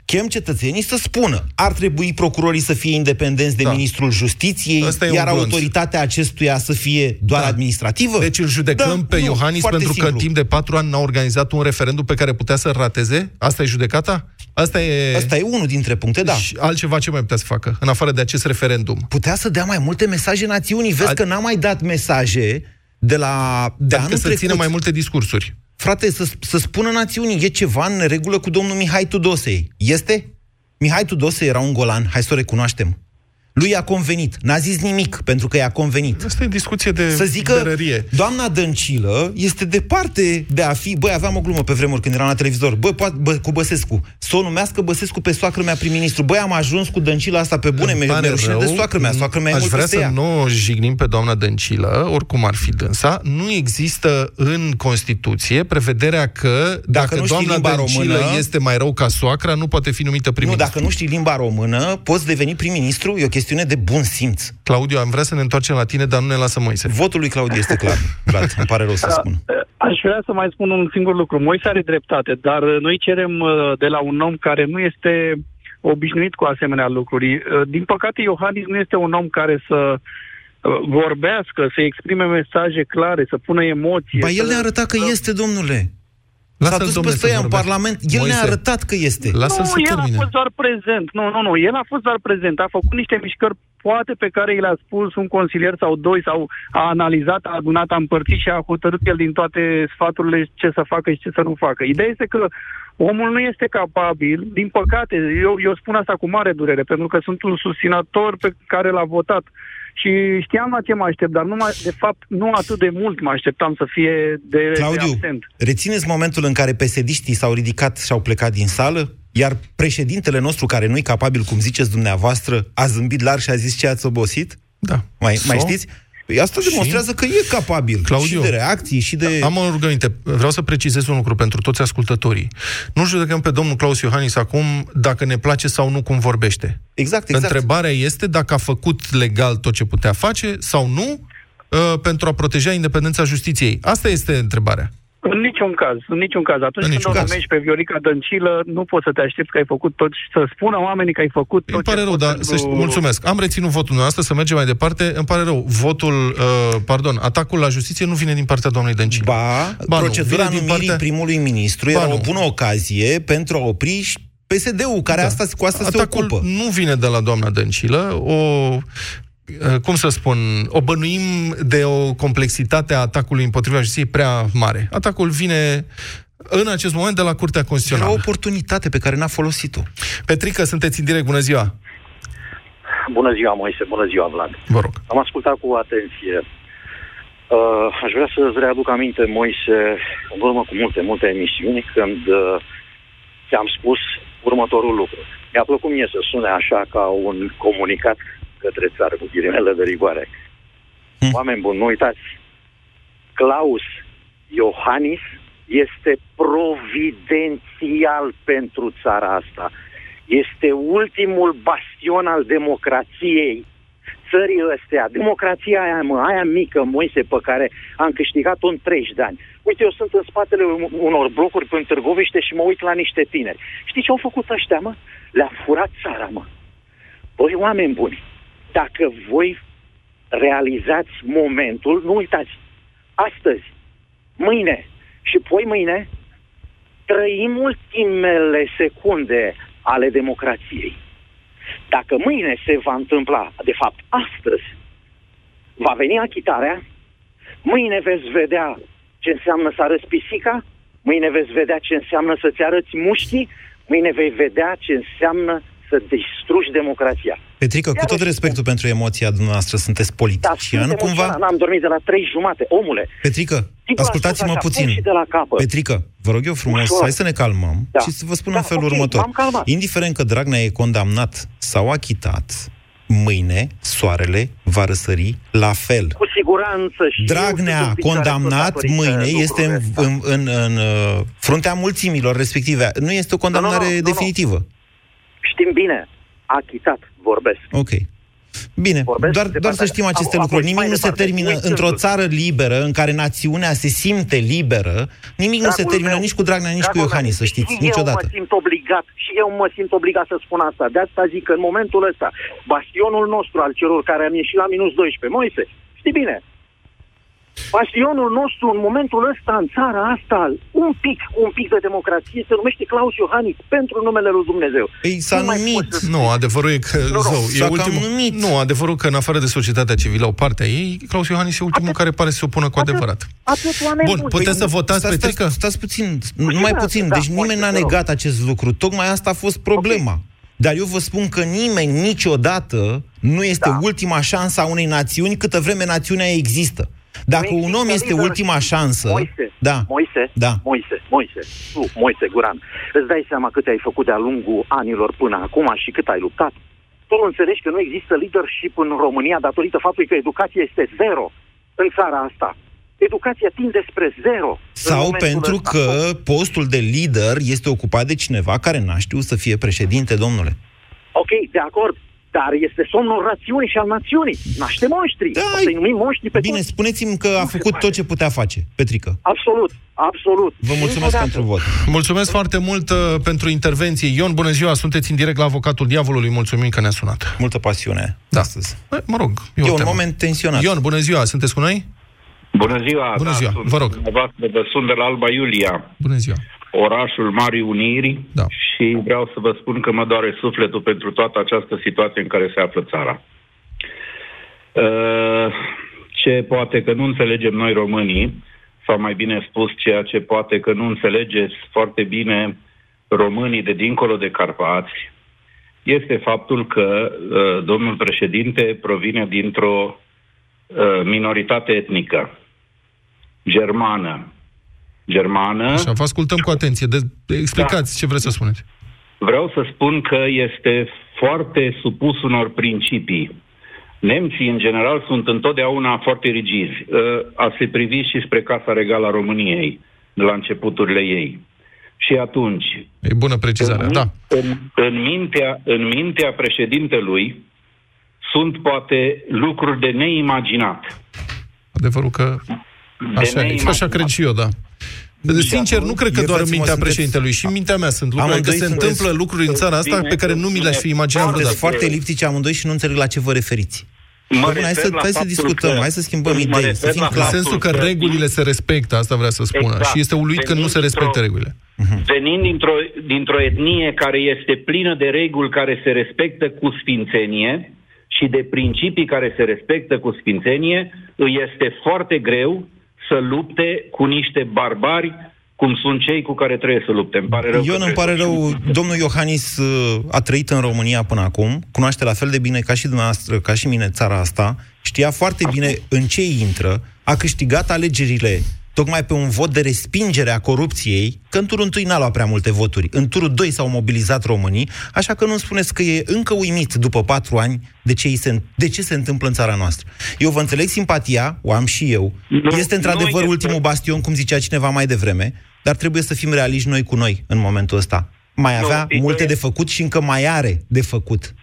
C: Chem cetățenii să spună, ar trebui procurorii să fie independenți de
D: Da.
C: ministrul justiției,
D: Ăsta e
C: iar
D: un glonț.
C: autoritatea acestuia să fie doar
D: Da.
C: administrativă?
D: Deci îl judecăm
C: Da,
D: pe
C: nu,
D: Iohannis
C: foarte
D: pentru că
C: simplu.
D: timp de patru ani n-a organizat un referendum pe care putea să-l rateze? Asta e judecata? Asta e...
C: Asta e unul dintre puncte, da.
D: Și altceva ce mai putea să facă, în afară de acest referendum?
C: Putea să dea mai multe mesaje națiunii. Vezi
D: Ad-
C: că n-a mai dat mesaje de la... De
D: Adică
C: anul
D: să țină
C: trecut.
D: mai multe discursuri.
C: Frate, să, să spună națiunii, e ceva în regulă cu domnul Mihai Tudosei. Este? Mihai Tudose era un golan, hai să o recunoaștem. Lui i-a convenit. N-a zis nimic, pentru că i-a convenit.
D: Asta e discuție de
C: Să zică,
D: berărie.
C: doamna Dăncilă este departe de a fi... Băi, aveam o glumă pe vremuri când eram la televizor. Băi, poate, bă, cu Băsescu. Să o numească Băsescu pe soacră mea prim-ministru. Băi, am ajuns cu Dăncilă asta pe bune.
D: Îmi
C: Mi-e
D: pare
C: mi-e rușine de
D: rău,
C: soacră mea. Soacră mea e
D: Aș
C: mult
D: vrea
C: peste
D: să
C: ea.
D: nu o jignim pe doamna Dăncilă, oricum ar fi dânsa. Nu există în Constituție prevederea că dacă,
C: nu știi
D: doamna
C: limba
D: Dăncilă
C: română-
D: este mai rău ca soacra, nu poate fi numită
C: Nu,
D: prim-ministru.
C: dacă nu știi limba română, poți deveni prim-ministru. E o chestiune de bun simț.
D: Claudiu, am vrea să ne întoarcem la tine, dar nu ne lasă Moise.
C: Votul lui Claudiu este clar. Vlad, îmi pare rău să spun.
M: Aș vrea să mai spun un singur lucru. Moise are dreptate, dar uh, noi cerem uh, de la un om care nu este obișnuit cu asemenea lucruri. Uh, Din păcate, Iohannis nu este un om care să uh, vorbească, să exprime mesaje clare, să pună emoții.
C: Ba, el
M: să-
C: ne-a arătat că este, domnule. S-a
D: Lasă-l,
C: dus
D: domnule,
C: peste
D: să
C: ea în
D: vorbească.
C: Parlament. El ne-a
D: Moise,
C: arătat că este.
D: Lasă-l să
M: nu, el
D: termine.
M: a fost doar prezent. Nu, nu, nu. El a fost doar prezent. A făcut niște mișcări poate pe care i le-a spus un consilier sau doi sau a analizat, a adunat, a împărțit și a hotărât el din toate sfaturile ce să facă și ce să nu facă. Ideea este că omul nu este capabil, din păcate, eu, eu spun asta cu mare durere, pentru că sunt un susținător pe care l-a votat. Și știam la ce mă aștept, dar numai, de fapt, nu atât de mult mă așteptam să fie de, de
C: Claudiu,
M: absent.
C: rețineți momentul în care pesediștii s-au ridicat și au plecat din sală? Iar președintele nostru, care nu-i capabil, cum ziceți dumneavoastră, a zâmbit larg și a zis ce ați obosit?
D: Da.
C: Mai, mai
D: So?
C: știți? Păi asta
D: Și?
C: demonstrează că e capabil.
D: Claudiu,
C: și de reacții, și de...
D: Am o rugăminte. Vreau să precizez un lucru pentru toți ascultătorii. Nu judecăm pe domnul Claus Iohannis acum dacă ne place sau nu cum vorbește.
C: Exact, exact.
D: Întrebarea este dacă a făcut legal tot ce putea face sau nu uh, pentru a proteja independența justiției. Asta este întrebarea.
M: În niciun caz, în niciun caz. Atunci
D: În
M: când
D: niciun
M: o
D: caz.
M: numești pe Viorica Dăncilă, nu poți să te aștepți că ai făcut tot și să spună oamenii că ai făcut tot
D: Îmi pare
M: ce
D: rău,
M: ai
D: dar
M: făcut
D: să știi,
M: pentru-
D: mulțumesc. Am reținut votul nostru, să mergem mai departe. Îmi pare rău. Votul, uh, pardon, atacul la justiție nu vine din partea doamnei Dăncilă.
C: Ba,
D: Ba nu,
C: procedura
D: vine din
C: numirii
D: partea-
C: primului ministru
D: Ba
C: era
D: nu.
C: o bună ocazie pentru a opri și PSD-ul, care
D: Da.
C: asta, cu asta se
D: Atacul
C: ocupă.
D: nu vine de la doamna Dăncilă, o uh, cum să spun, o bănuim de o complexitate a atacului împotriva justiției prea mare. Atacul vine în acest moment de la Curtea
C: Era o
D: Constituțională.
C: oportunitate pe care n-a folosit-o.
D: Petrică, sunteți în direct, bună ziua!
N: Bună ziua, Moise, bună ziua, Vlad.
D: Vă rog.
N: Am ascultat cu atenție. Uh, aș vrea să-ți readuc aminte, Moise, în urmă cu multe, multe emisiuni, când uh, ți-am spus următorul lucru. Mi-a plăcut mie să sune așa ca un comunicat către țară cu ghilimele de rigoare. Hmm. Oameni buni, nu uitați, Claus Iohannis este providențial pentru țara asta. Este ultimul bastion al democrației țării astea, democrația aia, mă, aia mică, Moise, pe care am câștigat-o în 30 de ani. Uite, eu sunt în spatele unor blocuri pe Târgoviște și mă uit la niște tineri. Știți ce au făcut ăștia, mă? Le-a furat țara, mă. Băi, oameni buni, dacă voi realizați momentul, nu uitați, astăzi, mâine și poi mâine, trăim ultimele secunde ale democrației. Dacă mâine se va întâmpla, de fapt astăzi, va veni achitarea, mâine veți vedea ce înseamnă să arăți pisica, mâine veți vedea ce înseamnă să-ți arăți mușchii, mâine vei vedea ce înseamnă să distrugi democrația.
C: Petrică, cu tot respectul pentru emoția dumneavoastră, sunteți politician,
N: da,
C: cumva...
N: N-am dormit de la trei jumate, omule.
C: Petrică, ascultați-mă așa, puțin.
N: De la capăt.
C: Petrică, vă rog eu frumos, Ușor. hai să ne calmăm da. și să vă spun da, în felul okay, următor. Indiferent că Dragnea e condamnat sau achitat, mâine soarele va răsări la fel.
N: Cu siguranță. Și
C: Dragnea, condamnat mâine, este în, în, în, în uh, fruntea mulțimilor respective. Nu este o condamnare no, no, no, definitivă. No, no.
N: Știm bine, achitat, vorbesc.
C: Ok. Bine, vorbesc doar, doar să știm aceste lucruri. Nimic nu se termină într-o țară liberă, în care națiunea se simte liberă, nimic Dragul nu se termină
N: meu,
C: nici cu Dragnea, nici cu Iohannis, să știți,
N: și
C: niciodată.
N: eu mă simt obligat, și eu mă simt obligat să spun asta. De asta zic că în momentul ăsta, bastionul nostru al celor care am ieșit la minus 12, Moise, știi bine, Pasionul nostru în momentul ăsta, în țara asta, un pic, un pic de democrație, se numește Claus Iohannis pentru numele lui Dumnezeu.
C: Ei, s-a nu numit.
D: Nu, adevărul e că, nu, zău, e ultimul, numit. Nu, adevărul că în afară de societatea civilă, o parte a ei, Claus Iohannis e ultimul atât, care pare să se opună cu adevărat.
N: Atât,
D: Bun, puteți să votați,
C: stați,
D: Petrică?
C: Stați, stați puțin, numai puțin. Da, deci nimeni n-a negat acest lucru. Tocmai asta a fost problema. Okay. Dar eu vă spun că nimeni niciodată nu este da. ultima șansă a unei națiuni câtă vreme națiunea există. Dacă un om este ultima șansă...
N: Moise,
C: da,
N: Moise,
C: da.
N: Moise, Moise, tu, Moise Guran, îți dai seama cât ai făcut de-a lungul anilor până acum și cât ai luptat? Tu nu înțelegi că nu există leadership în România datorită faptului că educația este zero în țara asta. Educația tinde spre zero.
C: Sau pentru ăsta. că postul de lider este ocupat de cineva care n-a știut să fie președinte, domnule.
N: Ok, de acord dar este somnul rațiunii și al națiunii. Naște monștri. Da, o să-i numim monștri pe
C: Bine, toți. spuneți-mi că a făcut tot ce putea face, Petrică.
N: Absolut, absolut.
C: Vă mulțumesc pentru vot.
D: Mulțumesc foarte mult uh, pentru intervenție. Ion, bună ziua, sunteți în direct la avocatul diavolului. Mulțumim că ne-a sunat.
C: Multă pasiune
D: da.
C: astăzi.
D: Bă, mă rog,
C: e, e un temă. moment tensionat.
D: Ion, bună ziua, sunteți cu noi?
O: Bună ziua,
D: Bună
O: da,
D: ziua,
O: sunt,
D: vă rog.
O: Vă sunt de la Alba Iulia.
D: Bună ziua
O: orașul Marii Uniri
D: da.
O: și vreau să vă spun că mă doare sufletul pentru toată această situație în care se află țara. Uh, ce poate că nu înțelegem noi românii, sau mai bine spus ceea ce poate că nu înțelegeți foarte bine românii de dincolo de Carpați, este faptul că uh, domnul președinte provine dintr-o uh, minoritate etnică germană, germană.
D: Așa, vă ascultăm cu atenție. De, explicați da. ce vreți să spuneți.
O: Vreau să spun că este foarte supus unor principii. Nemții, în general, sunt întotdeauna foarte rigizi. Ă, a se privi și spre Casa Regală a României, de la începuturile ei. Și atunci...
D: E bună precizarea,
O: în,
D: da.
O: În, în, mintea, în mintea președintelui sunt poate lucruri de neimaginat.
D: Adevărul că... Așa, așa cred și eu, da. Sincer, nu cred că doar în mintea președintelui, și în mintea mea sunt lucruri, că se întâmplă lucruri în țara asta pe care nu mi le-aș fi imaginat
C: vreodată. foarte eliptice amândoi și nu înțeleg la ce vă referiți. Mă Bun, hai să, hai să discutăm, că, hai să schimbăm idei, să fim
D: clar. În sensul că regulile se respectă, asta vrea să spună. Exact. Și este uluit că nu se respectă regulile.
O: Mhm. Venind dintr-o, dintr-o etnie care este plină de reguli care se respectă cu sfințenie și de principii care se respectă cu sfințenie, îi este foarte greu să lupte cu niște barbari cum sunt cei cu care trebuie să lupte. Îmi pare rău
C: Eu
O: că
C: îmi pare
O: trebuie să-
C: rău, domnul Iohannis uh, a trăit în România până acum, cunoaște la fel de bine ca și dumneavoastră, ca și mine țara asta, știa foarte bine în ce intră, a câștigat alegerile tocmai pe un vot de respingere a corupției, că în turul întâi n-a luat prea multe voturi. În turul 2 s-au mobilizat românii, așa că nu spuneți că e încă uimit după patru ani de ce, îi se, de ce se întâmplă în țara noastră. Eu vă înțeleg simpatia, o am și eu.
O: Nu-
C: este într-adevăr
O: nu este-
C: ultimul bastion, cum zicea cineva mai devreme, dar trebuie să fim realiști noi cu noi în momentul ăsta. Mai
O: Nu,
C: avea
O: ideea-
C: multe de făcut și încă mai are de făcut.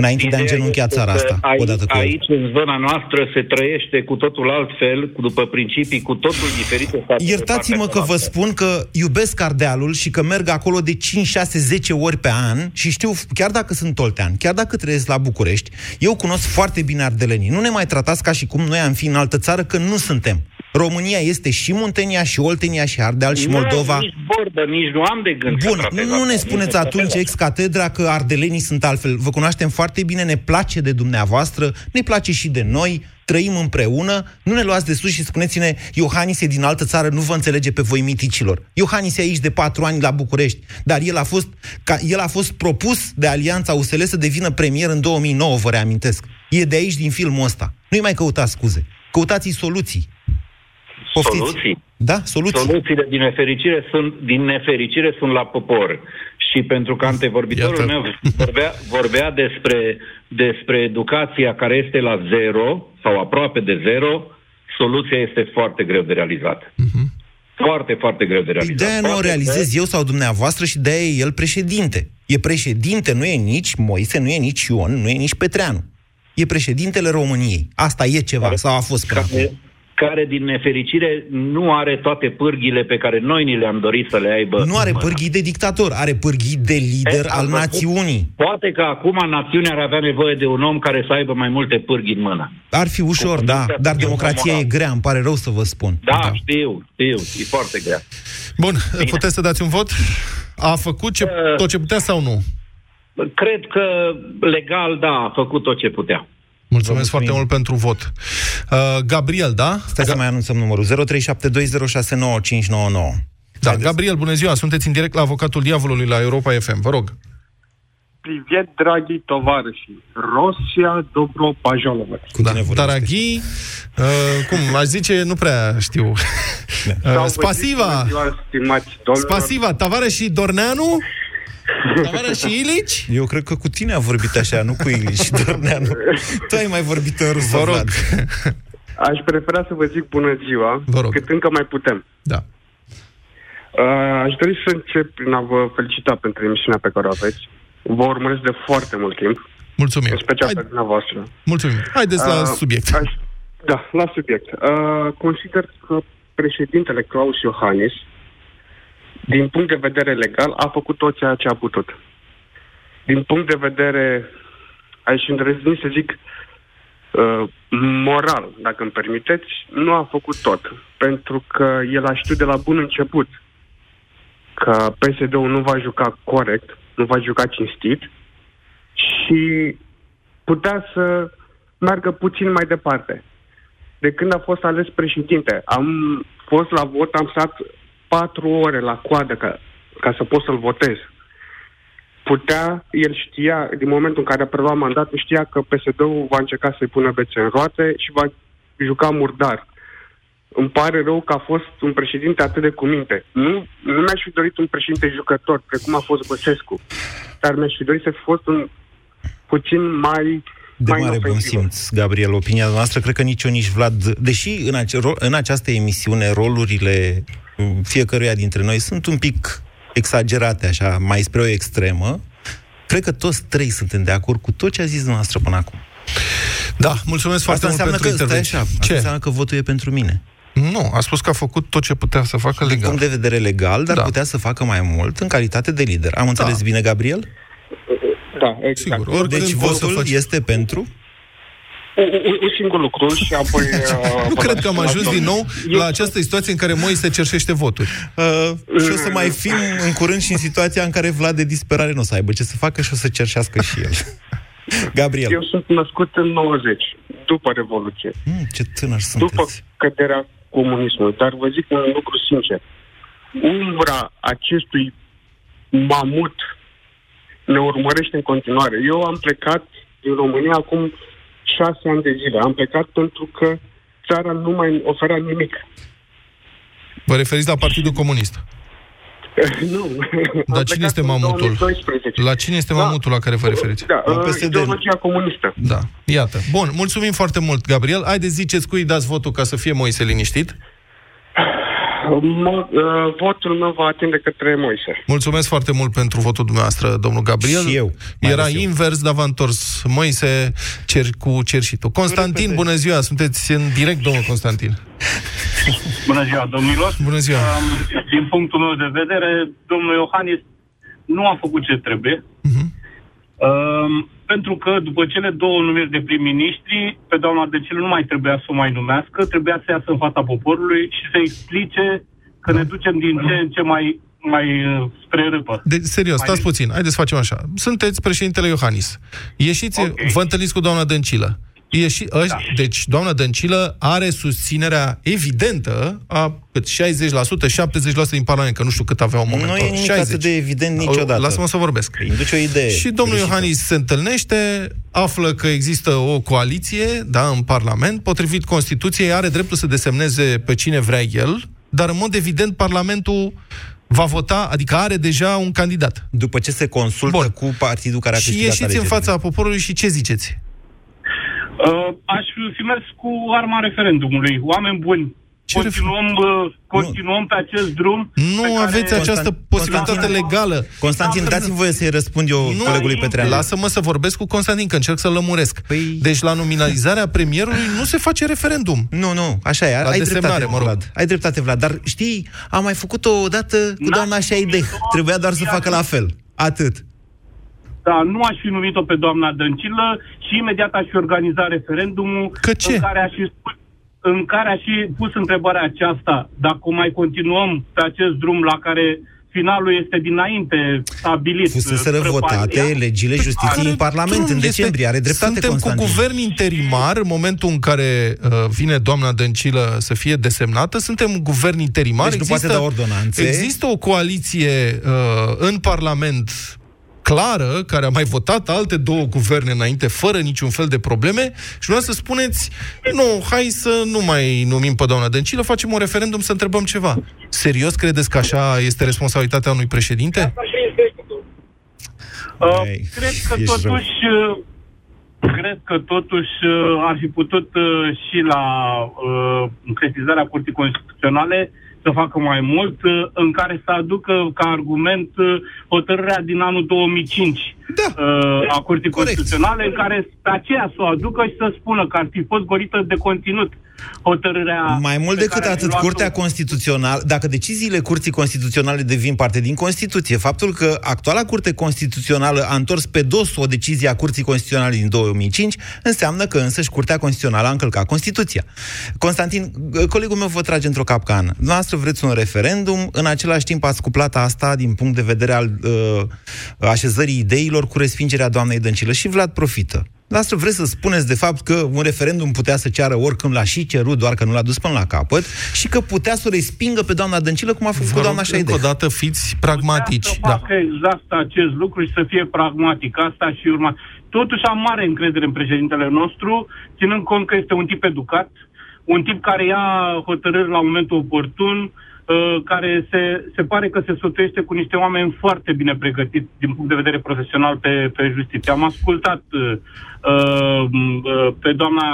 C: Înainte de a
O: Ideea
C: îngenunchea
O: este
C: țara
O: că
C: asta,
O: aici,
C: odată cu el.
O: Aici, în zona noastră, se trăiește cu totul altfel, cu după principii cu totul diferite. față de
C: Iertați-mă
O: partea
C: că vă
O: cealaltă.
C: spun că iubesc Ardealul și că merg acolo de 5, 6, 10 ori pe an și știu, chiar dacă sunt toltean, chiar dacă trăiesc la București, eu cunosc foarte bine ardelenii. Nu ne mai tratați ca și cum noi am fi în altă țară, că nu suntem. România este și Muntenia, și Oltenia, și Ardeal, și Moldova.
O: Nu, nici vorbă, nici nu am de gând să
C: Bun,
O: tratez
C: nu
O: asta.
C: ne spuneți atunci ex catedra că ardelenii sunt altfel. Vă cunoaștem foarte bine, ne place de dumneavoastră, ne place și de noi, trăim împreună, nu ne luați de sus și spuneți-ne, Iohannis e din altă țară, nu vă înțelege pe voi miticilor. Iohannis e aici de patru ani la București, dar el a fost, ca, el a fost propus de Alianța USL să devină premier în 2009, vă reamintesc. E de aici din filmul ăsta. Nu-i mai căutați scuze. Căutați soluții. Poftiți.
O: Soluții?
C: Da, soluții.
O: Soluțiile, din nefericire, sunt, din nefericire, sunt la popor. Și pentru că antevorbitorul
D: Iată.
O: meu vorbea, vorbea despre, despre educația care este la zero, sau aproape de zero, soluția este foarte greu de realizat. Foarte, foarte greu de realizat.
C: De-aia nu o
O: Poate
C: realizez eu sau dumneavoastră și de-aia e el președinte. E președinte, nu e nici Moise, nu e nici Ion, nu e nici Petreanu. E președintele României. Asta e ceva, sau a fost până acum.
O: Care, care, din nefericire, nu are toate pârghile pe care noi ni le-am dorit să le aibă.
C: Nu are
O: în mână.
C: pârghii de dictator, are pârghii de lider
O: E,
C: al
O: am văzut.
C: națiunii.
O: Poate că acum națiunea ar avea nevoie de un om care să aibă mai multe pârghii în mână.
C: Ar fi ușor,
O: Cu
C: da,
O: condiția
C: dar
O: să fie
C: democrația
O: moral.
C: e grea, îmi pare rău să vă spun.
O: Da, da. știu, știu, e foarte grea.
D: Bun, puteți să dați un vot? A făcut ce,
O: Uh.
D: tot ce putea sau nu?
O: Cred că legal, da, a făcut tot ce putea.
D: Mulțumesc foarte mult pentru vot. Uh, Gabriel, da?
C: Stai Ga- să mai anunțăm numărul. 0372069599.
D: Da, Gabriel, bună ziua. Sunteți în direct la avocatul diavolului la Europa FM. Vă rog.
P: Privet, dragi tovarăși. Rosia Dobro
C: Pajolova.
D: Da, Daraghi, uh, cum, aș zice, nu prea știu. Da. Uh, spasiva!
P: Ziua, stimați,
D: Spasiva, tovarășii Dorneanu? Tavare și Ilici?
C: Eu cred că cu tine a vorbit așa, nu cu Ili și Dorneanu. Tu ai mai vorbit în rusă,
D: Vă rog.
C: Vlad.
P: Aș prefera să vă zic bună ziua,
D: Vă rog.
P: cât încă mai putem.
D: Da.
P: Uh, aș dori să încep prin a vă felicita pentru emisiunea pe care o aveți. Vă urmăresc de foarte mult timp,
D: Mulțumim.
P: în special
D: Hai,
P: pe dumneavoastră.
D: mulțumim. Haideți la
P: Uh,
D: subiect.
P: Aș, da, la subiect. Uh, consider că președintele Claus Iohannis, din punct de vedere legal, a făcut tot ceea ce a putut. Din punct de vedere, aici îndrăzni să zic, uh, moral, dacă îmi permiteți, nu a făcut tot. Pentru că el a știut de la bun început că PSD-ul nu va juca corect, nu va juca cinstit și putea să meargă puțin mai departe. De când a fost ales președinte, am fost la vot, am stat patru ore la coadă ca, ca să pot să-l votez. Putea, el știa, din momentul în care a preluat mandatul, știa că PSD-ul va încerca să-i pună bețe în roate și va juca murdar. Îmi pare rău că a fost un președinte atât de cuminte. Nu, nu mi-aș fi dorit un președinte jucător, precum a fost Băsescu, dar mi-aș fi dorit să fi fost un puțin mai
C: De
P: mai
C: mare bun
P: inofensivă.
C: simț, Gabriel, opinia noastră, cred că nici eu, nici Vlad, deși în, ace- ro- în această emisiune rolurile mm, fiecăruia dintre noi sunt un pic exagerate, așa, mai spre o extremă, cred că toți trei suntem de acord cu tot ce a zis dumneavoastră până acum.
D: Da, mulțumesc foarte
C: Asta
D: mult
C: înseamnă
D: pentru
C: că, stai
D: intervenție.
C: așa, asta
D: Ce?
C: înseamnă că votul e pentru mine.
D: Nu, a spus că a făcut tot ce putea să facă
C: Din
D: legal.
C: punct de vedere legal, dar
D: Da.
C: putea să facă mai mult în calitate de lider. Am înțeles bine, Gabriel?
P: Da, exact.
D: Sigur, oricând
C: Deci
D: poți să
C: votul
D: faci...
C: este pentru?
P: Un, un, un singur lucru și apoi... Uh,
D: Nu
P: vă
D: cred
P: las
D: că am
P: la
D: ajuns
P: domnul.
D: din nou
P: Eu
D: la această situație în care Moise cerșește voturi.
C: Uh, și o să mai fim în curând și în situația în care Vlad de disperare nu o să aibă ce să facă și o să cerșească și el. Gabriel.
P: Eu sunt născut în 90, după Revoluție,
C: Mm, ce tânăr
P: după
C: sunteți.
P: căderea comunismului, dar vă zic un lucru sincer. umbra acestui mamut ne urmărește în continuare. Eu am plecat din România acum șase ani de zile. Am plecat pentru că țara nu mai oferea nimic.
D: Vă referiți la Partidul Comunist?
P: nu.
D: Dar cine este mamutul? La cine este mamutul la care vă referiți?
P: Da, uh, ideologia comunistă.
D: Da, iată. Bun, mulțumim foarte mult, Gabriel. Haideți, ziceți cui dați votul ca să fie Moise liniștit.
P: Mo- uh, votul meu va atinde către Moise.
D: Mulțumesc foarte mult pentru votul dumneavoastră, domnul Gabriel.
C: Și eu.
D: Era invers, dar v-a întors Moise cer, cu cerșitul. Constantin, bună ziua, sunteți în direct, domnul Constantin.
Q: Bună ziua, domnilor.
D: Bună ziua.
Q: Um, din punctul meu de vedere, domnul Iohannis nu a făcut ce trebuie.
D: Uh-huh.
Q: Um, pentru că după cele două numiri de prim-ministri, pe doamna Decilă nu mai trebuia să o mai numească, trebuia să iasă în fața poporului și să explice că ne ducem din ce în ce mai, mai uh, spre râpă.
D: De, serios,
Q: Mai
D: stați puțin, haideți să facem așa. Sunteți președintele Iohannis. Ieșiți, okay. vă întâlniți cu doamna Dăncilă. Ieși, da. Deci, doamna Dăncilă are susținerea evidentă a cât 60%, 70% din Parlament, că nu știu cât avea în momentul.
C: Nu e nimic atât de evident niciodată.
D: Lasă-mă să vorbesc.
C: Îi induce o idee.
D: Și domnul
C: greșită.
D: Iohannis se întâlnește, află că există o coaliție, da, în Parlament, potrivit Constituției, are dreptul să desemneze pe cine vrea el, dar în mod evident Parlamentul va vota, adică are deja un candidat.
C: După ce se consultă Bun. cu partidul care a
D: Și
C: câștigat
D: ieșiți în
C: alegerile.
D: fața poporului și ce ziceți?
Q: Uh, aș fi mers cu arma referendumului. Oameni buni, continuăm, uh, continuăm pe acest drum.
D: Nu
Q: pe care...
D: aveți această posibilitate legală.
C: Constantin, dați-mi voie să-i răspund eu
D: Nu,
C: colegului Petreanu.
D: Lasă-mă să vorbesc cu Constantin, că încerc să-l lămuresc. Păi... Deci la nominalizarea premierului nu se face referendum.
C: Nu, nu, așa e.
D: La
C: ai
D: desemnare,
C: dreptate,
D: mă rog.
C: Vlad. Ai dreptate, Vlad. Dar știi, am mai făcut-o odată cu doamna Șaideh. Trebuia doar să facă la fel. Atât.
Q: Da, nu aș fi numit-o pe doamna Dăncilă și imediat aș fi organizat referendumul
D: Că ce?
Q: în care aș fi spus în care aș fi pus întrebarea aceasta, dacă mai continuăm pe acest drum la care finalul este dinainte stabilit.
C: Fuseseră
Q: spre
C: votate
Q: Parisia.
C: legile justiției în Parlament în
D: Este-
C: decembrie. Are dreptate,
D: Suntem
C: Constantin.
D: cu guvern interimar în momentul în care uh, vine doamna Dăncilă să fie desemnată. Suntem un guvern interimar.
C: Deci nu poate da ordonanțe.
D: Există o coaliție uh, în Parlament clară, care a mai votat alte două guverne înainte, fără niciun fel de probleme, și vreau să spuneți, nu, hai să nu mai numim pe doamna Dăncilă, facem un referendum să întrebăm ceva. Serios credeți că așa este responsabilitatea unui președinte?
Q: Uh, cred că
D: ești
Q: totuși uh, cred că totuși uh, ar fi putut uh, și la uh, încretizarea Curții Constituționale să facă mai mult, uh, în care să aducă ca argument uh, hotărârea din anul 2005
C: da.
Q: uh, a Curții Constituționale, în care pe aceea să o aducă și să spună că ar fi fost golită de conținut hotărârea
C: Mai mult
Q: pe
C: decât
Q: care a
C: atât,
Q: luat-o-
C: Curtea Constituțională, dacă deciziile Curții Constituționale devin parte din Constituție, faptul că actuala Curte Constituțională a întors pe dos o decizie a Curții Constituționale din 2005, înseamnă că însăși Curtea Constituțională a încălcat Constituția. Constantin, colegul meu vă trage într-o capcană. Noastră vreți un referendum, în același timp ați cuplat asta din punct de vedere al uh, așezării ideilor cu respingerea doamnei Dăncilă și Vlad profită. Noastră vreți să spuneți de fapt că un referendum putea să ceară oricând l-a și cerut, doar că nu l-a dus până la capăt și că putea să o respingă pe doamna Dăncilă cum a făcut
D: Vă
C: doamna
D: rog,
C: Șaide.
D: încă o dată, fiți pragmatici.
Q: să
D: Da.
Q: facă exact acest lucru și să fie pragmatic. Asta și urma. Totuși am mare încredere în președintele nostru, ținând cont că este un tip educat, un tip care ia hotărâri la momentul oportun, uh, care se, se pare că se sotuiește cu niște oameni foarte bine pregătiți din punct de vedere profesional pe, pe justiție. Am ascultat uh, uh, uh, pe doamna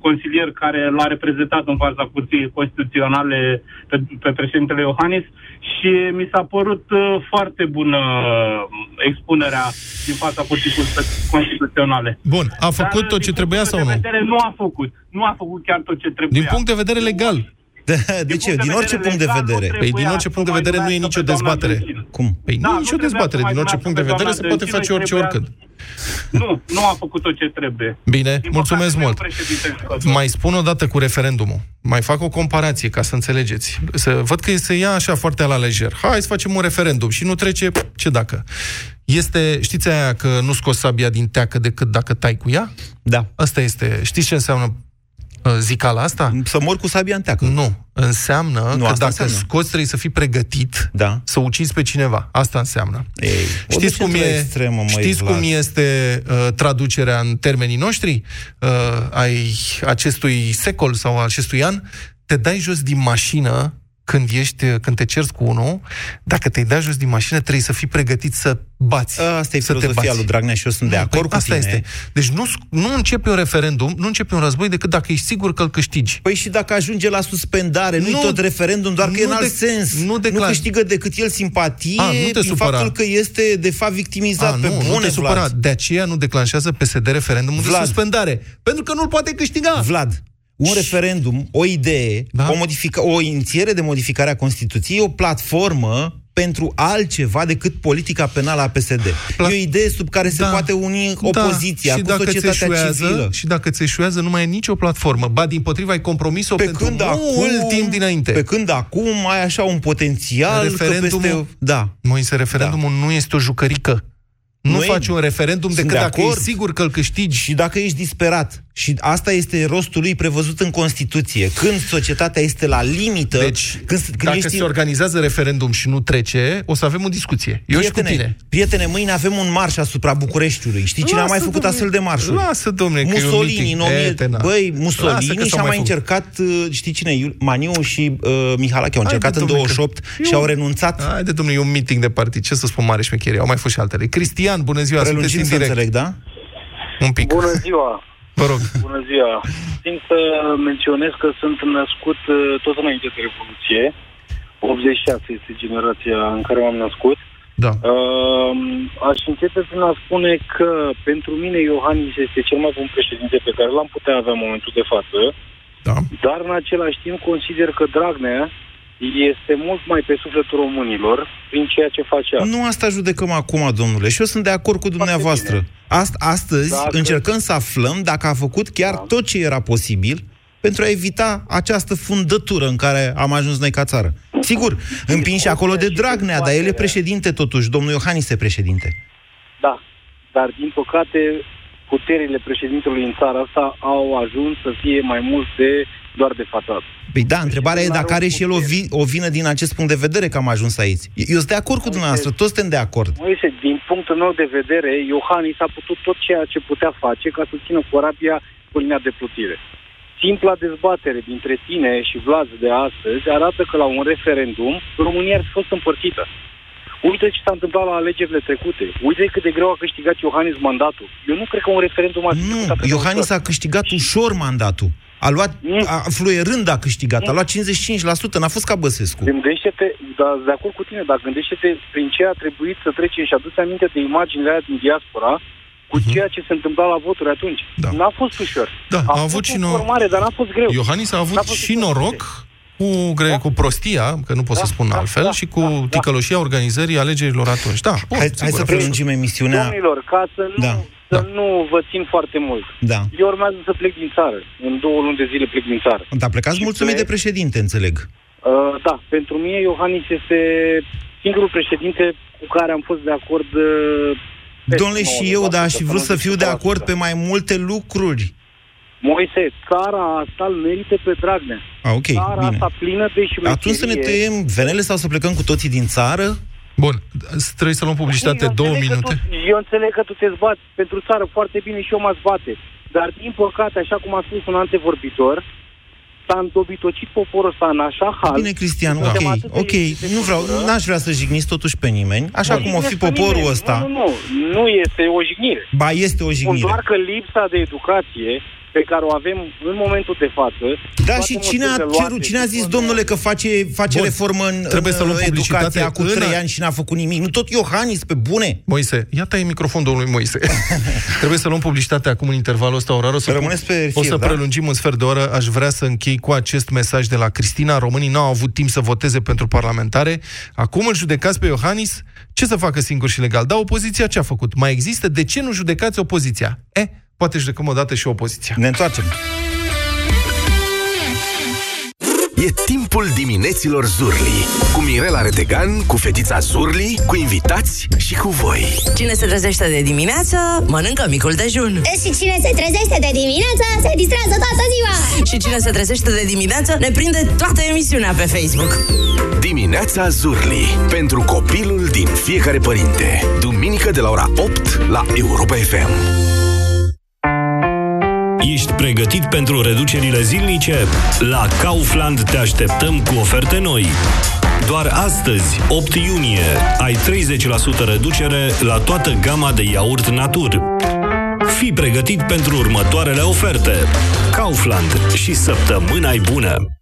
Q: consilier care l-a reprezentat în fața Curții Constituționale pe, pe președintele Iohannis și mi s-a părut uh, foarte bună uh, expunerea din fața Curții Constituționale.
D: Bun, a făcut tot ce trebuia sau
Q: de
D: nu?
Q: vedere nu a făcut. Nu a făcut chiar tot ce trebuia.
D: Din punct de vedere legal.
C: De, de ce? Din orice punct de vedere.
D: Păi din orice punct de vedere nu e nicio dezbatere.
C: Cum?
D: Păi nu e nicio dezbatere. Din orice punct de vedere se poate face orice oricând.
Q: Nu, nu a făcut tot ce trebuie.
D: Bine,
Q: Din
D: mulțumesc
Q: păcate,
D: mult.
Q: nu e președinte jucător.
D: Mai spun o dată cu referendumul. Mai fac o comparație ca să înțelegeți. Să văd că se ia așa foarte la lejer. Hai să facem un referendum și nu trece ce dacă. Este, știți aia că nu scoți sabia din teacă decât dacă tai cu ea?
C: Da.
D: Asta este. Știți ce înseamnă Uh, Zicala asta?
C: Să mor cu sabia în teacă.
D: Nu. Înseamnă
C: Nu,
D: că
C: asta
D: dacă
C: înseamnă.
D: scoți trebuie să fii pregătit
C: da.
D: să ucizi pe cineva. Asta înseamnă.
C: Ei, o
D: Știți cum,
C: decentă
D: e,
C: extremă, măi,
D: știți
C: Vlad.
D: cum este uh, traducerea în termenii noștri uh, ai acestui secol sau acestui an? Te dai jos din mașină când ești, când te cerți cu unul, dacă te dai jos din mașină, trebuie să fii pregătit să bați.
C: Asta e
D: să te
C: filozofia
D: bați.
C: lui Dragnea și eu sunt de
D: Nu,
C: acord
D: păi
C: cu
D: asta
C: tine.
D: este. Deci nu, nu începe un referendum, nu începe un război decât dacă ești sigur că îl câștigi.
C: Păi și dacă ajunge la suspendare, nu-i
D: Nu-
C: tot referendum, doar că e în
D: nu
C: alt
D: de-
C: sens.
D: nu
C: nu
D: declar-
C: câștigă decât el simpatie
D: A, nu te
C: prin
D: supăra.
C: faptul că este, de fapt, victimizat
D: A,
C: pe
D: nu,
C: bune,
D: nu te supăra.
C: Vlad.
D: De aceea nu declanșează PSD referendumul
C: Vlad.
D: de suspendare. Pentru că nu-l poate câștiga.
C: Vlad, un referendum, o idee,
D: Da.
C: o, modifica- o inițiere de modificare a Constituției, e o platformă pentru altceva decât politica penală a PSD. e o idee sub care se
D: Da.
C: poate uni opoziția
D: și
C: cu
D: dacă
C: societatea
D: ți eșuează,
C: civilă.
D: Și dacă ți eșuează, nu mai e nicio platformă. Ba, din potrivă, ai compromis-o
C: Pe
D: pentru
C: când,
D: mult
C: acum,
D: timp dinainte.
C: pe când acum ai așa un potențial
D: Referendumul-
C: că peste... Da.
D: Moise, referendumul nu este o jucărică. Nu,
C: Nu e-
D: faci un referendum
C: Sunt
D: decât
C: de
D: dacă
C: acord.
D: ești sigur că îl câștigi.
C: Și dacă ești disperat. Și asta este rostul lui prevăzut în Constituție. Când societatea este la limită,
D: Deci,
C: când, când
D: dacă
C: ești...
D: se organizează referendum și nu trece, o să avem o discuție. Eu și cu tine.
C: prietene, mâine avem un marș asupra Bucureștiului. Știi cine a
D: Lasă,
C: mai făcut
D: domne,
C: astfel de marșuri?
D: lasă, domne, că e un
C: Mussolini,
D: meeting.
C: în 1000...
D: E, te, na.
C: Băi,
D: Lasă
C: Mussolini
D: că s-au
C: și-a
D: mai
C: mai
D: făcut.
C: încercat, uh, știi cine, Iul- Maniu și uh, Mihalache au încercat
D: Haide,
C: în
D: domne, că-
C: 28
D: Eu-
C: și au renunțat.
D: Haide, domnule, e un meeting de partid. Ce să spun mare șmecherie? Au mai fost și altele. Cristian, bună ziua, sunteți
C: Prelungim
D: în
C: să
D: direct.
C: înțeleg, da?
D: Un pic.
R: Bună ziua!
D: Vă rog.
R: Bună ziua! Țin să menționez că sunt născut uh, tot înainte de Revoluție. 86 este generația în care m-am născut.
D: Da.
R: Uh, aș începe prin a spune că pentru mine Iohannis este cel mai bun președinte pe care l-am putea avea în momentul de față.
D: Da.
R: Dar în același timp consider că Dragnea este mult mai pe sufletul românilor prin ceea ce face asta.
C: Nu asta judecăm acum, domnule. Și eu sunt de acord cu dumneavoastră. Ast- astăzi
R: Dacă-
C: încercăm să aflăm dacă a făcut chiar tot ce era posibil pentru a evita această fundătură în care am ajuns noi ca țară. Sigur, împinși acolo de Dragnea, dar el e președinte totuși, domnul Iohannis e președinte.
R: Da, dar din păcate puterile președintelui în țara asta au ajuns să fie mai mult de doar de fațadă.
C: Păi da, întrebarea e dacă are și el o, vi- o vină din acest punct de vedere că am ajuns aici. Eu sunt de acord cu dumneavoastră, toți suntem de acord.
R: Moise, din punctul meu de vedere, Iohannis a putut tot ceea ce putea face ca să țină corabia pe linia de plutire. Simpla dezbatere dintre tine și Vlad de astăzi arată că la un referendum România ar fi fost împărțită. Uite ce s-a întâmplat la alegerile trecute. Uite cât de greu a câștigat Iohannis mandatul. Eu nu cred că un referendum ar fi
C: Nu,
R: făcut atât de
C: Iohannis
R: ușor.
C: a câștigat ușor mandatul. A luat, a, fluierând a câștigat, a luat 55%, n-a fost ca Băsescu.
R: Gândește-te, da, de acord cu tine, dar gândește-te prin ce a trebuit să trecem și aduți aminte de imaginile alea din diaspora cu ceea ce se întâmpla la voturi atunci. Da. N-a fost ușor.
D: Da,
R: a,
D: a
R: fost
D: avut și
R: o
D: nor-
R: formare, dar n-a fost greu.
D: Iohannis a avut
R: N-a fost
D: și noroc cu, gre- cu prostia, că nu pot să spun altfel, și cu ticăloșia organizării alegerilor atunci. Da, bun,
C: Hai, hai
D: sigur,
C: să
D: a fost.
C: prelungim emisiunea.
R: Domnilor, ca să nu,
C: Da,
R: să nu vă țin foarte mult.
C: Da.
R: Eu urmează să plec din țară. În două luni de zile plec din țară.
C: Dar plecați
R: Și
C: mulțumit
R: plec-
C: de președinte, înțeleg.
R: Uh, da, pentru mine Iohannis este singurul președinte cu care am fost de acord uh, peste
C: Domnule, și eu,
R: 90%,
C: dar și vreau să
R: nu
C: fiu de
R: 100%.
C: acord pe mai multe lucruri.
R: Moise, țara asta îl merită pe Dragnea.
C: A, ok,
R: țara
C: bine.
R: asta plină de șmecherie.
C: Atunci să ne tăiem venele sau să plecăm cu toții din țară?
D: Bun, trebuie să luăm publicitate
R: Eu
D: două
R: înțeleg că
D: minute.
R: Tu, eu înțeleg că tu te zbați pentru țară foarte bine și eu mă zbate. Dar, din păcate, așa cum a spus un antevorbitor, s-a întobitocit poporul ăsta în așa hal...
C: Bine, Cristian,
R: suntem
C: ok,
R: atât de
C: ok,
R: lipsiți de
C: nu vreau,
R: cultură.
C: n-aș vrea să jigniți totuși pe nimeni, așa
R: Nu
C: cum o fi
R: jignesc pe
C: poporul
R: nimeni.
C: ăsta.
R: Nu, nu, nu, nu este o jignire.
C: Ba, este o
R: Spun
C: jignire.
R: doar că lipsa de educație pe care o avem în momentul de față...
C: Da,
R: toate
C: și cine a,
R: măsurile
C: cerut,
R: luate
C: cine a zis, domnule, că face, face
D: Bun.
C: reformă în,
D: Trebuie
C: în
D: să luăm publicitate
C: educația cu
D: în-
C: trei ani și n-a făcut nimic? Nu tot Iohannis, pe bune?
D: Moise, ia tai microfonul domnului Moise. Trebuie să luăm publicitate acum în intervalul ăsta orar. O să,
C: Rămâneți pe
D: o
C: fir,
D: să
C: da?
D: prelungim un sfert de oră. Aș vrea să închei cu acest mesaj de la Cristina. Românii n-au avut timp să voteze pentru parlamentare. Acum îl judecați pe Iohannis. Ce să facă singur și legal? Da, opoziția ce a făcut? Mai există? De ce nu judecați opoziția? E, poate judecăm o dată și opoziția.
C: Ne întoarcem.
E: E timpul dimineților Zurli. Cu Mirela Retegan, cu fetița Zurli, cu invitați și cu voi.
S: Cine se trezește de dimineață, mănâncă micul dejun.
T: Și cine se trezește de dimineață, se distrează toată ziua.
S: Și cine se trezește de dimineață, ne prinde toată emisiunea pe Facebook.
E: Dimineața Zurli. Pentru copilul din fiecare părinte. Duminică de la ora 8 la Europa FM.
U: Ești pregătit pentru reducerile zilnice? La Kaufland te așteptăm cu oferte noi. Doar astăzi, 8 iunie, ai 30% reducere la toată gama de iaurt natur. Fii pregătit pentru următoarele oferte. Kaufland și săptămâna bună!